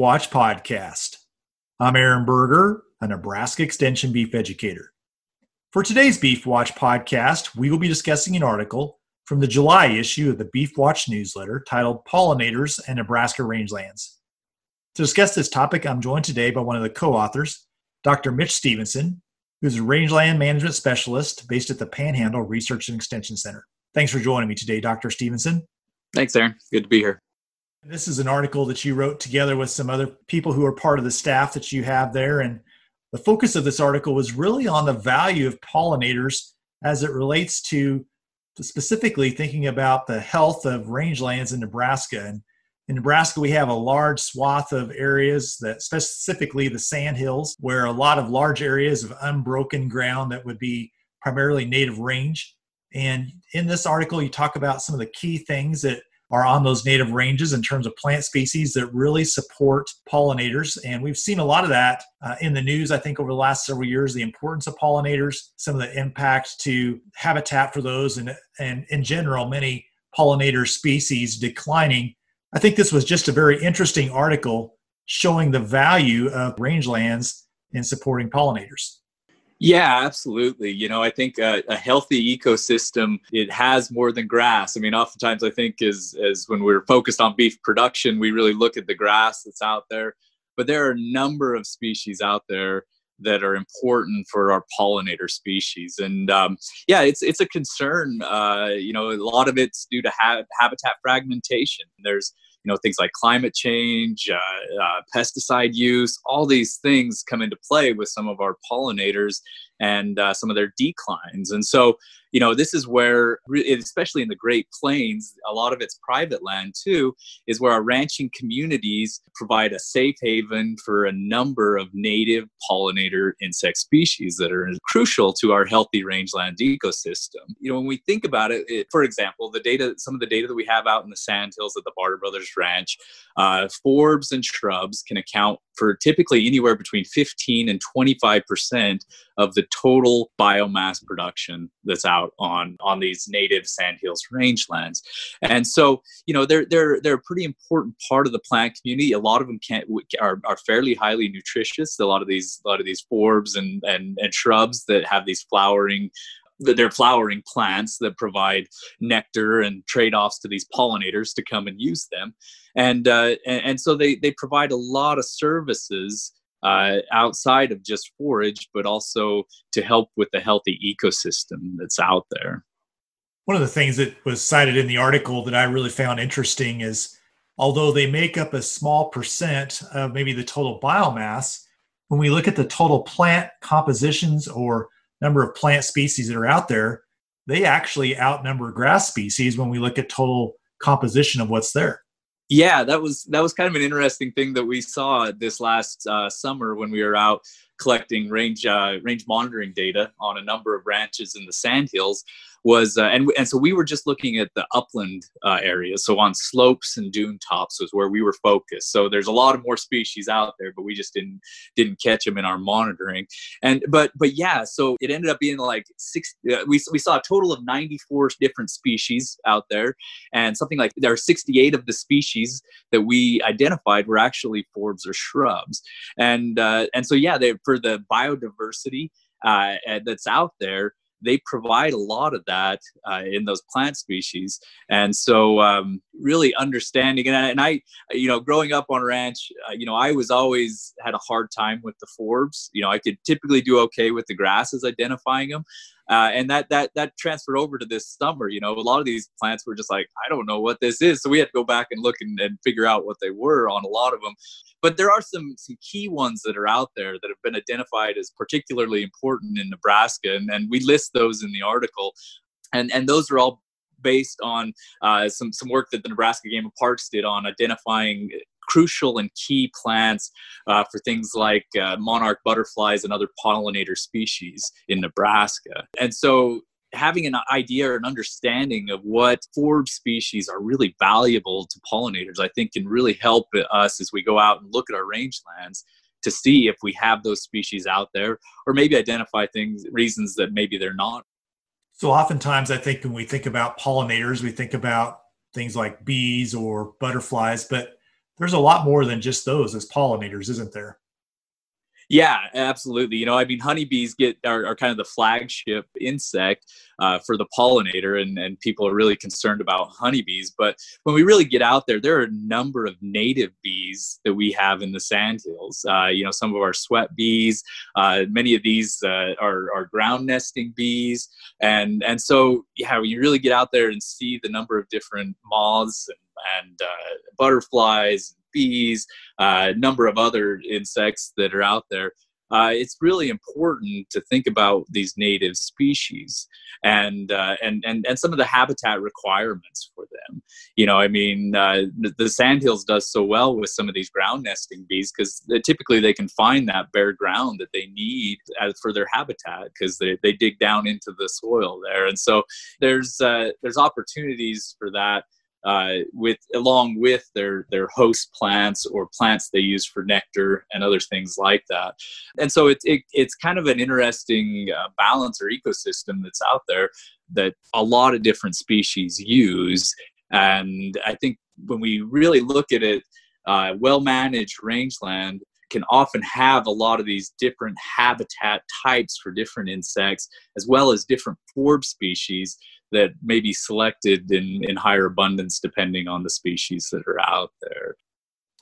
Watch podcast. I'm Aaron Berger, a Nebraska Extension beef educator. For today's Beef Watch podcast, we will be discussing an article from the July issue of the Beef Watch newsletter titled Pollinators and Nebraska Rangelands. To discuss this topic, I'm joined today by one of the co authors, Dr. Mitch Stephenson, who's a rangeland management specialist based at the Panhandle Research and Extension Center. Thanks for joining me today, Dr. Stephenson. Thanks, Aaron. Good to be here. This is an article that you wrote together with some other people who are part of the staff that you have there. And the focus of this article was really on the value of pollinators as it relates to specifically thinking about the health of rangelands in Nebraska. And in Nebraska, we have a large swath of areas that specifically the sand hills, where a lot of large areas of unbroken ground that would be primarily native range. And in this article, you talk about some of the key things that are on those native ranges in terms of plant species that really support pollinators. And we've seen a lot of that uh, in the news, I think, over the last several years the importance of pollinators, some of the impact to habitat for those, and, and in general, many pollinator species declining. I think this was just a very interesting article showing the value of rangelands in supporting pollinators. Yeah, absolutely. You know, I think a, a, healthy ecosystem it has more than grass. I mean, oftentimes I think as as when we're focused on beef production, we really look at the grass that's out there, but there are a number of species out there that are important for our pollinator species. And um, yeah, it's it's a concern. Uh, you know, a lot of it's due to ha- habitat fragmentation. There's you know things like climate change uh, uh, pesticide use all these things come into play with some of our pollinators and uh, some of their declines. And so you know this is where especially in the great plains a lot of it's private land too is where our ranching communities provide a safe haven for a number of native pollinator insect species that are crucial to our healthy rangeland ecosystem. You know when we think about it, it for example the data some of the data that we have out in the sandhills at the Barta brothers ranch uh, forbs and shrubs can account for typically anywhere between 15 and 25 percent of the total biomass production that's out on on these native sandhills rangelands. And so you know they're they're they're a pretty important part of the plant community. A lot of them can't are, are fairly highly nutritious. A lot of these a lot of these forbs and and, and shrubs that have these flowering they're flowering plants that provide nectar and trade-offs to these pollinators to come and use them. And uh, and, and so they they provide a lot of services uh, outside of just forage, but also to help with the healthy ecosystem that's out there. One of the things that was cited in the article that I really found interesting is although they make up a small percent of maybe the total biomass, when we look at the total plant compositions or number of plant species that are out there, they actually outnumber grass species when we look at total composition of what's there yeah that was that was kind of an interesting thing that we saw this last uh, summer when we were out collecting range uh, range monitoring data on a number of ranches in the sandhills was uh, and and so we were just looking at the upland uh, areas so on slopes and dune tops was where we were focused. So there's a lot of more species out there but we just didn't didn't catch them in our monitoring. And but but yeah so it ended up being like six uh, we, we saw a total of 94 different species out there. And something like there are 68 of the species that we identified were actually forbs or shrubs. And uh, and so yeah they, for the biodiversity uh, that's out there they provide a lot of that uh, in those plant species. And so, um, really understanding, and, and, I, you know, growing up on a ranch, uh, you know, I was always had a hard time with the forbs. You know, I could typically do okay with the grasses, identifying them. Uh, and that that that transferred over to this summer. You know, a lot of these plants were just like, I don't know what this is, so we had to go back and look and, and figure out what they were on a lot of them. But there are some some key ones that are out there that have been identified as particularly important in Nebraska, and, and we list those in the article. And and those are all based on uh, some some work that the Nebraska Game and Parks did on identifying crucial and key plants uh, for things like uh, monarch butterflies and other pollinator species in Nebraska. And so having an idea or an understanding of what forb species are really valuable to pollinators, I think can really help us as we go out and look at our rangelands to see if we have those species out there or maybe identify things reasons that maybe they're not so oftentimes i think when we think about pollinators we think about things like bees or butterflies but there's a lot more than just those as pollinators, isn't there? Yeah, absolutely. You know, I mean, honeybees get are, are kind of the flagship insect uh, for the pollinator, and, and people are really concerned about honeybees. But when we really get out there, there are a number of native bees that we have in the sandhills. Uh, you know, some of our sweat bees, uh, many of these uh, are, are ground nesting bees, and and so yeah, when you really get out there and see the number of different moths and, and uh, butterflies bees, a uh, number of other insects that are out there. Uh, it's really important to think about these native species and uh, and and and some of the habitat requirements for them. You know, I mean, uh, the, the sandhills does so well with some of these ground nesting bees because typically they can find that bare ground that they need as, for their habitat because they, they dig down into the soil there, and so there's uh, there's opportunities for that uh, with along with their their host plants or plants they use for nectar and other things like that. And so it's it, it's kind of an interesting uh, balance or ecosystem that's out there that a lot of different species use. And I think when we really look at it, uh, well managed rangeland can often have a lot of these different habitat types for different insects as well as different forb species that may be selected in, in higher abundance depending on the species that are out there.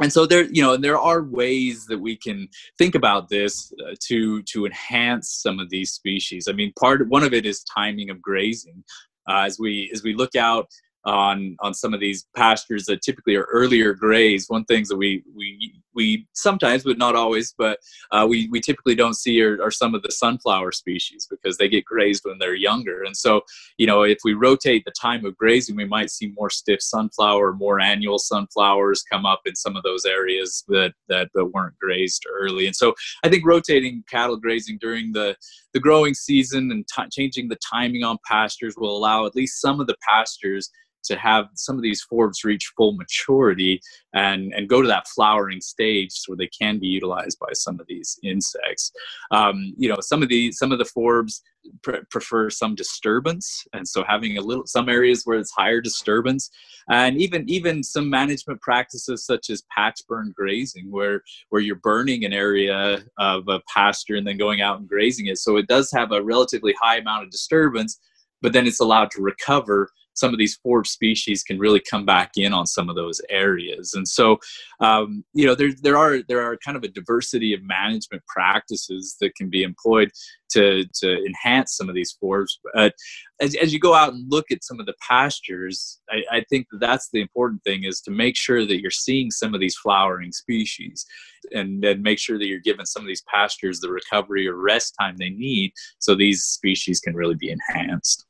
And so there you know there are ways that we can think about this uh, to to enhance some of these species. I mean part one of it is timing of grazing. Uh, as we as we look out on on some of these pastures that typically are earlier grazed One things that we we we sometimes, but not always, but uh, we we typically don't see are, are, some of the sunflower species because they get grazed when they're younger. And so, you know, if we rotate the time of grazing, we might see more stiff sunflower, more annual sunflowers come up in some of those areas that that, that weren't grazed early. And so, I think rotating cattle grazing during the the growing season and t- changing the timing on pastures will allow at least some of the pastures to have some of these forbs reach full maturity and, and go to that flowering stage where they can be utilized by some of these insects. Um, you know, some of the some of the forbs pr- prefer some disturbance, and so having a little some areas where it's higher disturbance, and even even some management practices such as patch burn grazing, where where you're burning an area of a pasture and then going out and grazing it. So it does have a relatively high amount of disturbance, but then it's allowed to recover some of these forb species can really come back in on some of those areas. And so, um, you know, there, there are there are kind of a diversity of management practices that can be employed to to enhance some of these forbs. But as, as you go out and look at some of the pastures, I, I think that that's the important thing is to make sure that you're seeing some of these flowering species and then make sure that you're giving some of these pastures the recovery or rest time they need so these species can really be enhanced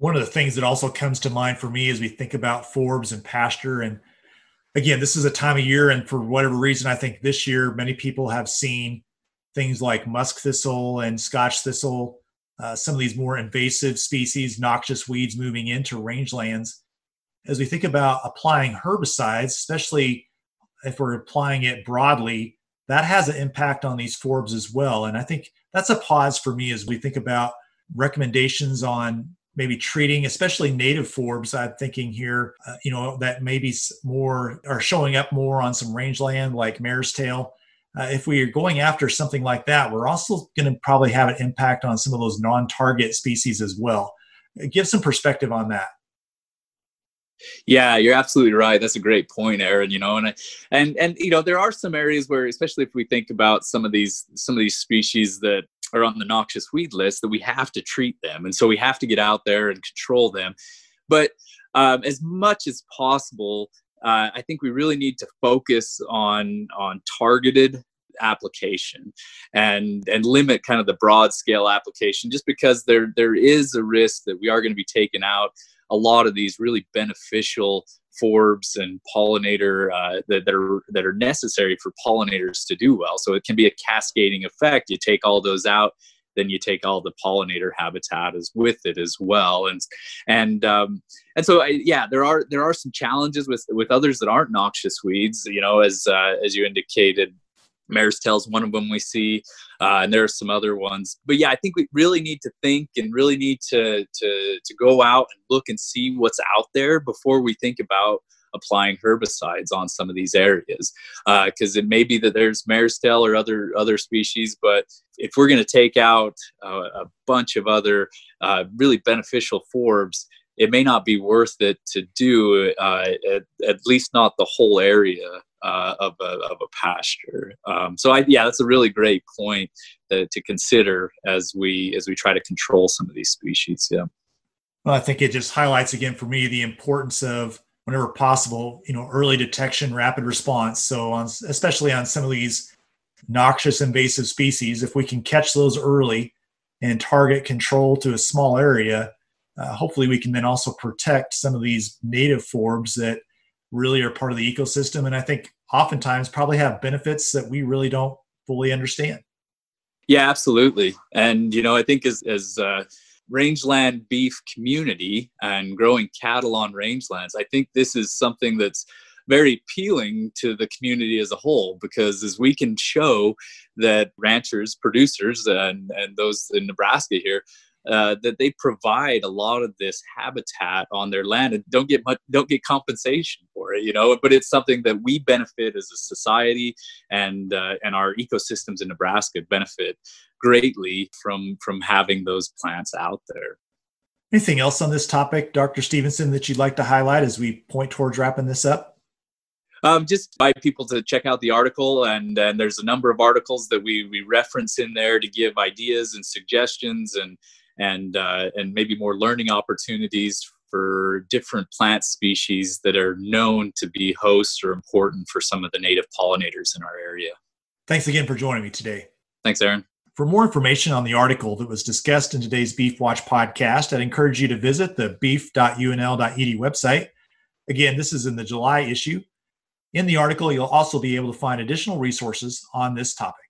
one of the things that also comes to mind for me as we think about forbs and pasture and again this is a time of year and for whatever reason i think this year many people have seen things like musk thistle and scotch thistle uh, some of these more invasive species noxious weeds moving into rangelands. As we think about applying herbicides especially if we're applying it broadly that has an impact on these forbs as well. And i think that's a pause for me as we think about recommendations on maybe treating, especially native forbs. I'm thinking here, uh, you know, that maybe more are showing up more on some rangeland like mare's tail. Uh, if we are going after something like that, we're also going to probably have an impact on some of those non-target species as well. Uh, give some perspective on that. Yeah, you're absolutely right. That's a great point, Aaron. You know, and and and you know, there are some areas where, especially if we think about some of these some of these species that are on the noxious weed list that we have to treat them. And so we have to get out there and control them. But um, as much as possible uh, i think we really need to focus on on targeted application and and limit kind of the broad scale application just because there there is a risk that we are going to be taking out a lot of these really beneficial forbs and pollinator uh, that, that, are that are necessary for pollinators to do well. So it can be a cascading effect. You take all those out, then you take all the pollinator habitat as with it as well. And and um, and so I, yeah, there are there are some challenges with with others that aren't noxious weeds. You know, as uh, as you indicated, mare's tails one of them we see uh, and there are some other ones. But yeah i think we really need to think and really need to to to go out and look and see what's out there before we think about applying herbicides on some of these areas. Because uh, it may be that there's mare's tail or other other species but if we're going to take out uh, a bunch of other uh, really beneficial forbs it may not be worth it to do uh, at, at, least not the whole area uh, of, a, of a pasture. Um, so I, yeah, that's a really great point to, to consider as we as we try to control some of these species. Yeah. Well, I think it just highlights again for me the importance of whenever possible, you know, early detection, rapid response. So on, especially on some of these noxious invasive species, if we can catch those early and target control to a small area, uh, hopefully we can then also protect some of these native forbs that really are part of the ecosystem. And i think oftentimes probably have benefits that we really don't fully understand. Yeah absolutely. And you know i think as as uh, rangeland beef community and growing cattle on rangelands i think this is something that's very appealing to the community as a whole because as we can show that ranchers producers and, and those in nebraska here uh, that they provide a lot of this habitat on their land and don't get much don't get compensation for it you know but it's something that we benefit as a society and uh, and our ecosystems in nebraska benefit greatly from from having those plants out there. Anything else on this topic dr stephenson that you'd like to highlight as we point towards wrapping this up? Um, just invite people to check out the article and, and there's a number of articles that we, we reference in there to give ideas and suggestions and and uh, and maybe more learning opportunities for different plant species that are known to be hosts or important for some of the native pollinators in our area. Thanks again for joining me today. Thanks, Aaron. For more information on the article that was discussed in today's Beef Watch podcast, I'd encourage you to visit the beef.unl.edu website. Again, this is in the July issue. In the article, you'll also be able to find additional resources on this topic.